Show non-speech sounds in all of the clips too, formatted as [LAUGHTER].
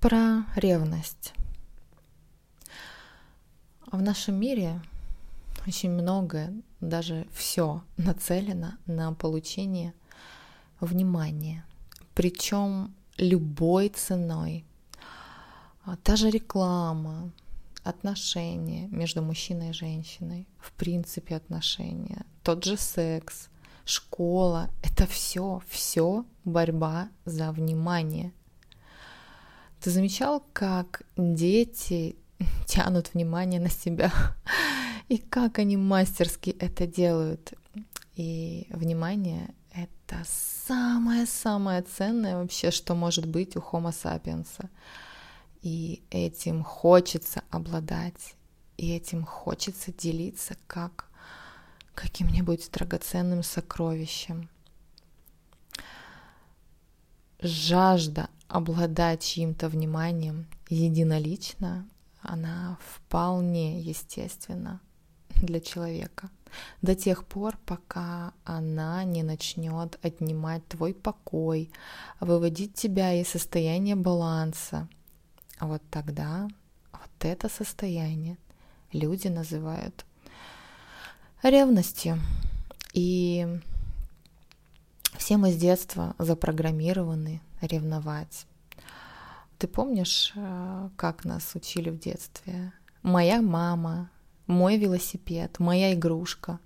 Про ревность. В нашем мире очень многое, даже все нацелено на получение внимания. Причем любой ценой. А, та же реклама, отношения между мужчиной и женщиной, в принципе отношения, тот же секс, школа, это все, все борьба за внимание. Ты замечал, как дети [LAUGHS] тянут внимание на себя и как они мастерски это делают? И внимание — это самое-самое ценное вообще, что может быть у Homo sapiens. И этим хочется обладать, и этим хочется делиться как каким-нибудь драгоценным сокровищем. Жажда обладать чьим-то вниманием единолично, она вполне естественна для человека до тех пор, пока она не начнет отнимать твой покой, выводить тебя из состояния баланса. Вот тогда вот это состояние люди называют ревностью. И все мы с детства запрограммированы ревновать. Ты помнишь, э, как нас учили в детстве? Моя мама, мой велосипед, моя игрушка,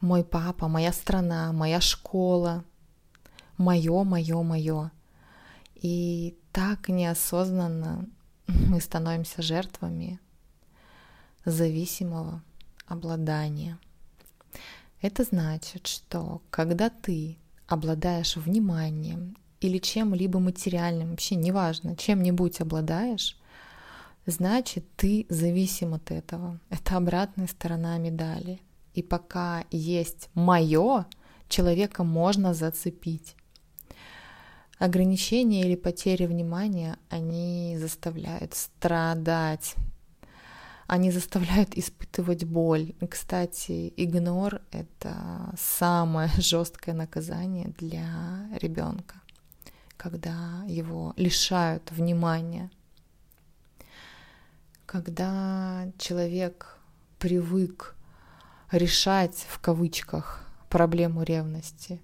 мой папа, моя страна, моя школа, мое, мое, мое. И так неосознанно мы становимся жертвами зависимого обладания. Это значит, что когда ты обладаешь вниманием или чем-либо материальным, вообще неважно, чем-нибудь обладаешь, значит, ты зависим от этого. Это обратная сторона медали. И пока есть мое, человека можно зацепить. Ограничения или потери внимания, они заставляют страдать, они заставляют испытывать боль. Кстати, игнор — это самое [LAUGHS] жесткое наказание для ребенка, когда его лишают внимания — когда человек привык решать в кавычках проблему ревности,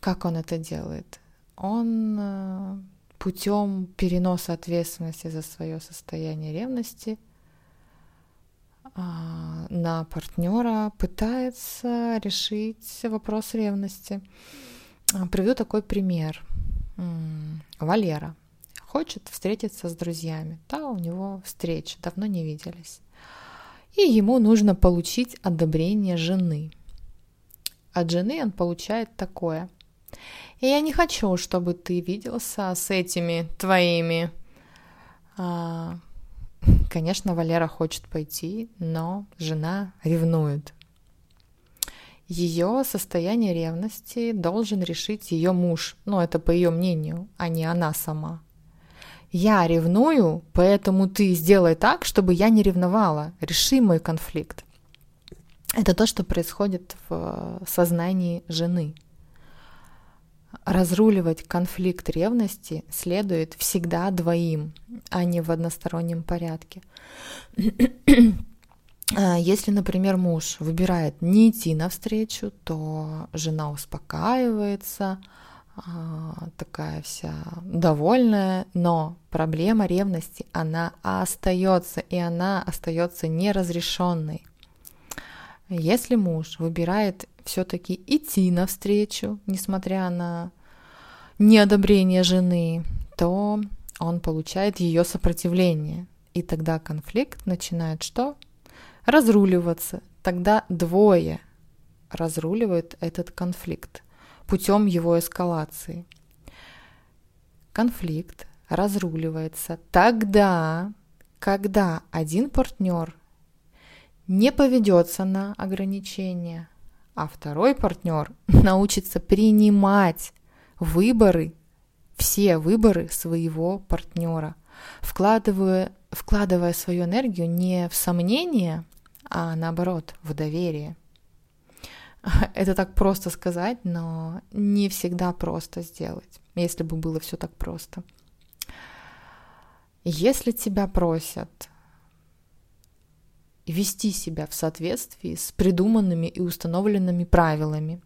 как он это делает? Он э, путем переноса ответственности за свое состояние ревности а, на партнера пытается решить вопрос ревности. Приведу такой пример. Валера хочет встретиться с друзьями. Да, у него встреча, давно не виделись. И ему нужно получить одобрение жены. От жены он получает такое. И я не хочу, чтобы ты виделся с этими твоими... А, конечно, Валера хочет пойти, но жена ревнует. Ее состояние ревности должен решить ее муж. Ну, это по ее мнению, а не она сама я ревную, поэтому ты сделай так, чтобы я не ревновала. Реши мой конфликт. Это то, что происходит в сознании жены. Разруливать конфликт ревности следует всегда двоим, а не в одностороннем порядке. А если, например, муж выбирает не идти навстречу, то жена успокаивается, а, такая вся довольная, но проблема ревности, она остается, и она остается неразрешенной. Если муж выбирает все-таки идти навстречу, несмотря на неодобрение жены, то он получает ее сопротивление. И тогда конфликт начинает что? Разруливаться. Тогда двое разруливают этот конфликт путем его эскалации. Конфликт разруливается тогда, когда один партнер не поведется на ограничения, а второй партнер [LAUGHS] научится принимать выборы, все выборы своего партнера, вкладывая, вкладывая свою энергию не в сомнение, а наоборот, в доверие. [LAUGHS] Это так просто сказать, но не всегда просто сделать, если бы было все так просто. Если тебя просят вести себя в соответствии с придуманными и установленными правилами,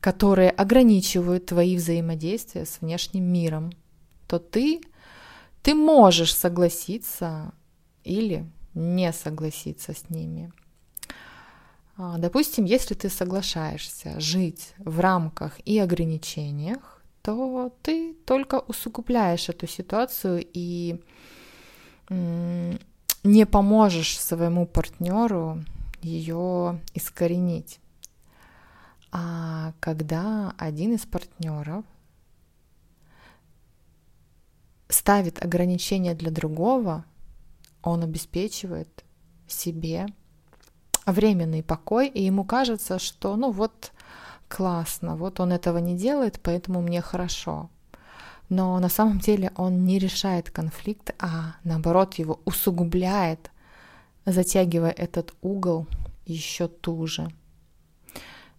которые ограничивают твои взаимодействия с внешним миром, то ты, ты можешь согласиться или не согласиться с ними. А, допустим, если ты соглашаешься жить в рамках и ограничениях, то ты только усугубляешь эту ситуацию и не поможешь своему партнеру ее искоренить. А когда один из партнеров ставит ограничения для другого, он обеспечивает себе временный покой, и ему кажется, что ну вот классно, вот он этого не делает, поэтому мне хорошо но на самом деле он не решает конфликт, а наоборот его усугубляет, затягивая этот угол еще туже.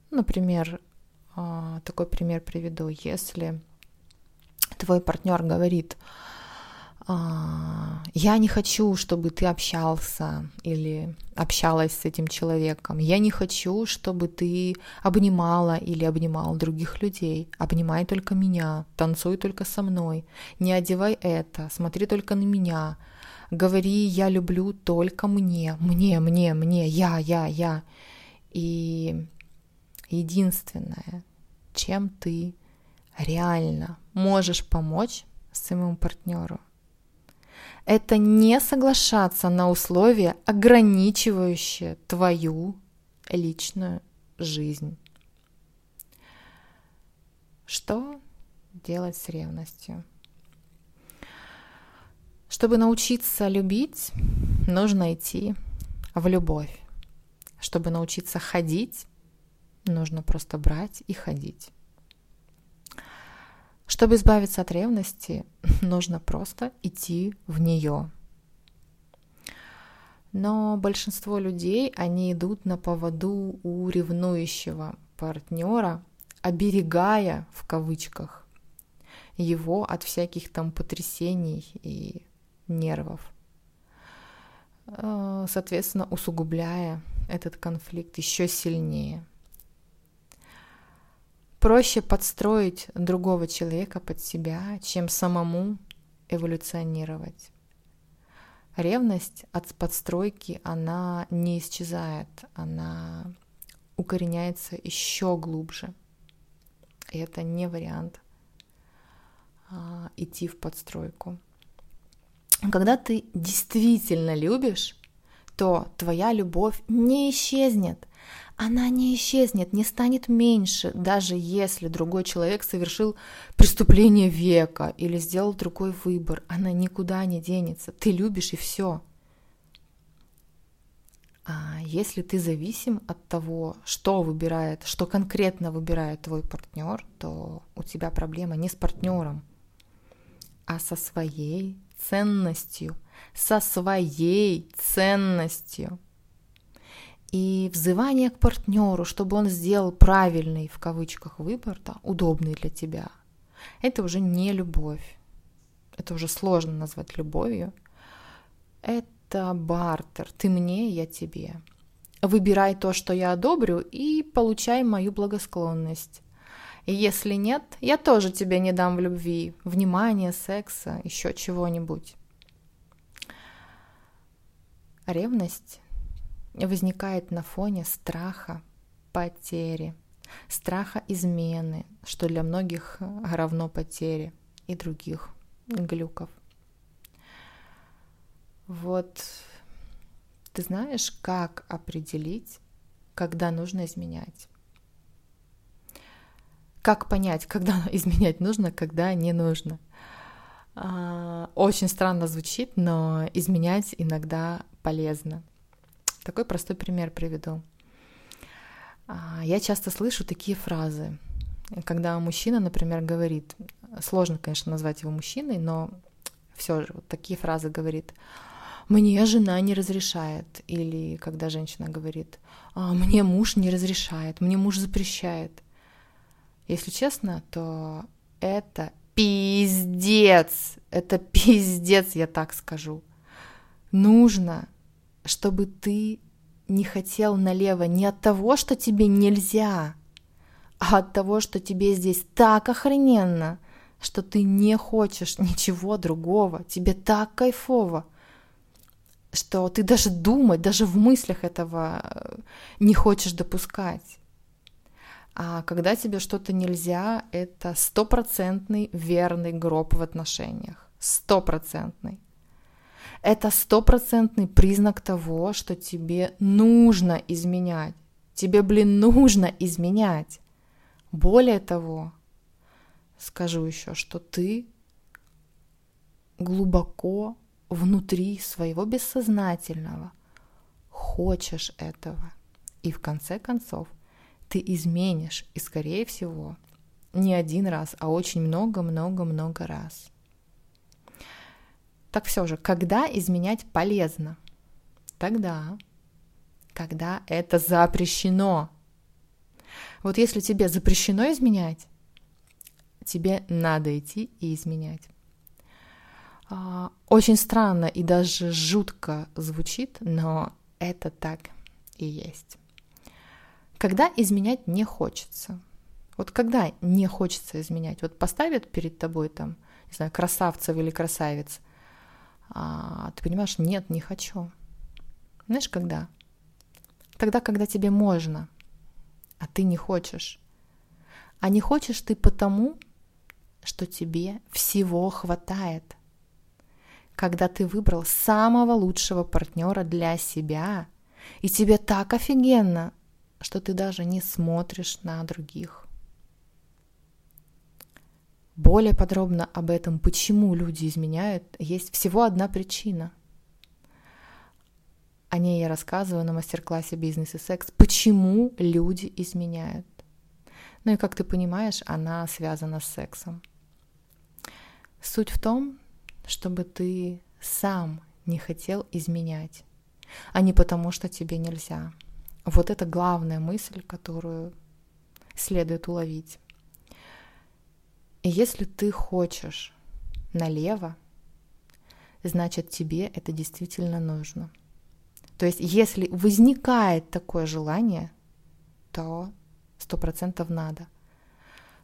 Например, а, такой пример приведу. Если твой партнер говорит, а, я не хочу, чтобы ты общался или общалась с этим человеком. Я не хочу, чтобы ты обнимала или обнимал других людей. Обнимай только меня, танцуй только со мной. Не одевай это, смотри только на меня. Говори, я люблю только мне, мне, мне, мне, я, я, я. И единственное, чем ты реально можешь помочь своему партнеру – это не соглашаться на условия, ограничивающие твою личную жизнь. Что делать с ревностью? Чтобы научиться любить, нужно идти в любовь. Чтобы научиться ходить, нужно просто брать и ходить. Чтобы избавиться от ревности, [LAUGHS] нужно просто идти в нее. Но большинство людей, они идут на поводу у ревнующего партнера, оберегая в кавычках его от всяких там потрясений и нервов. Э, соответственно, усугубляя этот конфликт еще сильнее. Проще подстроить другого человека под себя, чем самому эволюционировать. Ревность от подстройки, она не исчезает, она укореняется еще глубже. И это не вариант а, идти в подстройку. Когда ты действительно любишь, то твоя любовь не исчезнет она не исчезнет, не станет меньше, даже если другой человек совершил преступление века или сделал другой выбор. Она никуда не денется. Ты любишь и все. А если ты зависим от того, что выбирает, что конкретно выбирает твой партнер, то у тебя проблема не с партнером, а со своей ценностью, со своей ценностью и взывание к партнеру, чтобы он сделал правильный в кавычках выбор, да, удобный для тебя, это уже не любовь. Это уже сложно назвать любовью. Это бартер. Ты мне, я тебе. Выбирай то, что я одобрю, и получай мою благосклонность. И если нет, я тоже тебе не дам в любви, внимания, секса, еще чего-нибудь. Ревность возникает на фоне страха потери, страха измены, что для многих равно потере и других глюков. Вот ты знаешь, как определить, когда нужно изменять? Как понять, когда [LAUGHS] изменять нужно, когда не нужно? А, очень странно звучит, но изменять иногда полезно. Такой простой пример приведу. А, я часто слышу такие фразы, когда мужчина, например, говорит, сложно, конечно, назвать его мужчиной, но все же вот такие фразы говорит, мне жена не разрешает, или когда женщина говорит, «А, мне муж не разрешает, мне муж запрещает. Если честно, то это пиздец пиздец, это пиздец, я так скажу. Нужно, чтобы ты не хотел налево не от того, что тебе нельзя, а от того, что тебе здесь так охрененно, что ты не хочешь ничего другого, тебе так кайфово, что ты даже думать, даже в мыслях этого э, не хочешь допускать. А когда тебе что-то нельзя, это стопроцентный верный гроб в отношениях. Стопроцентный. Это стопроцентный признак того, что тебе нужно изменять. Тебе, блин, нужно изменять. Более того, скажу еще, что ты глубоко внутри своего бессознательного хочешь этого. И в конце концов ты изменишь, и скорее всего, не один раз, а очень много-много-много раз. Так все же, когда изменять полезно? Тогда, когда это запрещено. Вот если тебе запрещено изменять, тебе надо идти и изменять. А, очень странно и даже жутко звучит, но это так и есть. Когда изменять не хочется? Вот когда не хочется изменять? Вот поставят перед тобой там, не знаю, красавцев или красавиц, а ты понимаешь, нет, не хочу. Знаешь, когда? Тогда, когда тебе можно, а ты не хочешь. А не хочешь ты потому, что тебе всего хватает. Когда ты выбрал самого лучшего партнера для себя, и тебе так офигенно, что ты даже не смотришь на других. Более подробно об этом, почему люди изменяют, есть всего одна причина. О ней я рассказываю на мастер-классе «Бизнес и секс». Почему люди изменяют? Ну и как ты понимаешь, она связана с сексом. Суть в том, чтобы ты сам не хотел изменять, а не потому, что тебе нельзя. Вот это главная мысль, которую следует уловить. И если ты хочешь налево, значит тебе это действительно нужно. То есть если возникает такое желание, то сто процентов надо –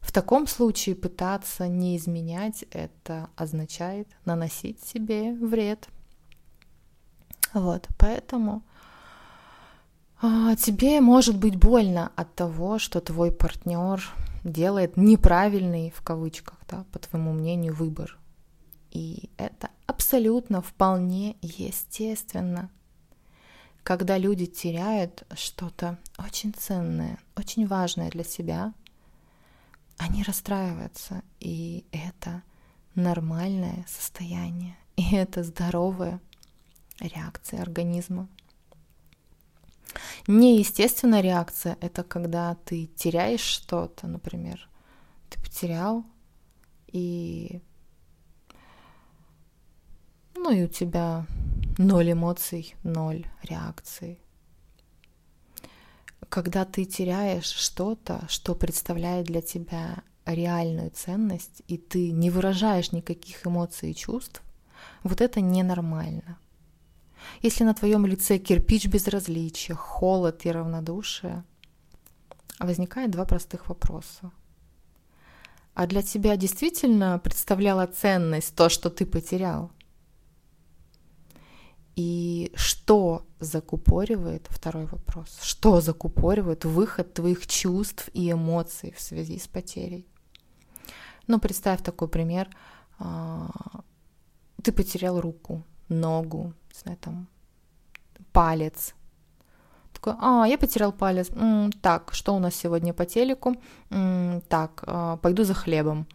в таком случае пытаться не изменять это означает наносить себе вред. Вот, поэтому а, тебе может быть больно от того, что твой партнер делает неправильный, в кавычках, да, по твоему мнению, выбор. И это абсолютно вполне естественно. Когда люди теряют что-то очень ценное, очень важное для себя – они расстраиваются, и это нормальное состояние, и это здоровая реакция организма. Неестественная реакция – это когда ты теряешь что-то, например, ты потерял, и ну и у тебя ноль эмоций, ноль реакций когда ты теряешь что-то, что представляет для тебя реальную ценность, и ты не выражаешь никаких эмоций и чувств, вот это ненормально. Если на твоем лице кирпич безразличия, холод и равнодушие, возникает два простых вопроса. А для тебя действительно представляла ценность то, что ты потерял? И что закупоривает, второй вопрос, что закупоривает выход твоих чувств и эмоций в связи с потерей? Ну, представь такой пример. А, ты потерял руку, ногу, не знаю, там, палец. Такой, а, я потерял палец. М, так, что у нас сегодня по телеку? М, так, а, пойду за хлебом.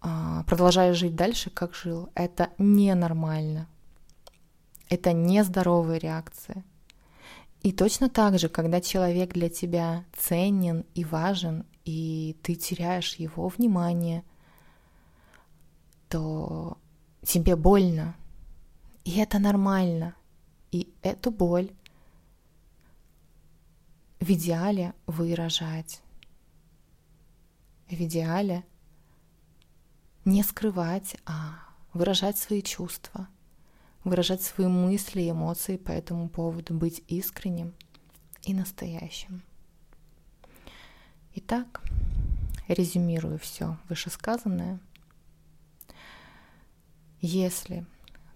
А, продолжая жить дальше, как жил. Это ненормально. Это нездоровая реакция. И точно так же, когда человек для тебя ценен и важен, и ты теряешь его внимание, то тебе больно. И это нормально. И эту боль в идеале выражать. В идеале не скрывать, а выражать свои чувства, выражать свои мысли и эмоции по этому поводу, быть искренним и настоящим. Итак, резюмирую все вышесказанное. Если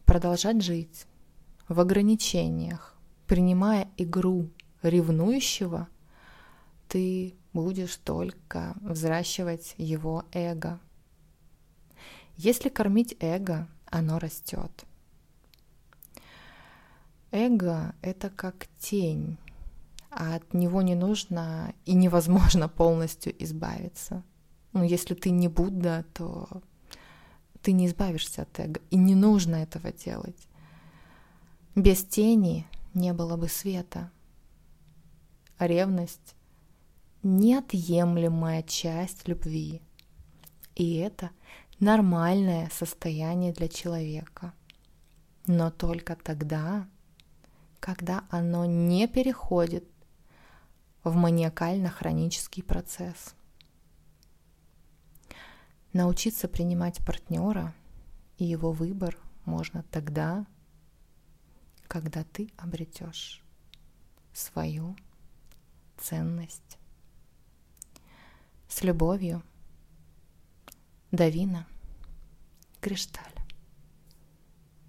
продолжать жить в ограничениях, принимая игру ревнующего, ты будешь только взращивать его эго. Если кормить эго, оно растет. Эго — это как тень, а от него не нужно и невозможно полностью избавиться. Ну, если ты не Будда, то ты не избавишься от эго, и не нужно этого делать. Без тени не было бы света. Ревность — неотъемлемая часть любви. И это нормальное состояние для человека. Но только тогда, когда оно не переходит в маниакально-хронический процесс. Научиться принимать партнера и его выбор можно тогда, когда ты обретешь свою ценность. С любовью, Давина Кришталь.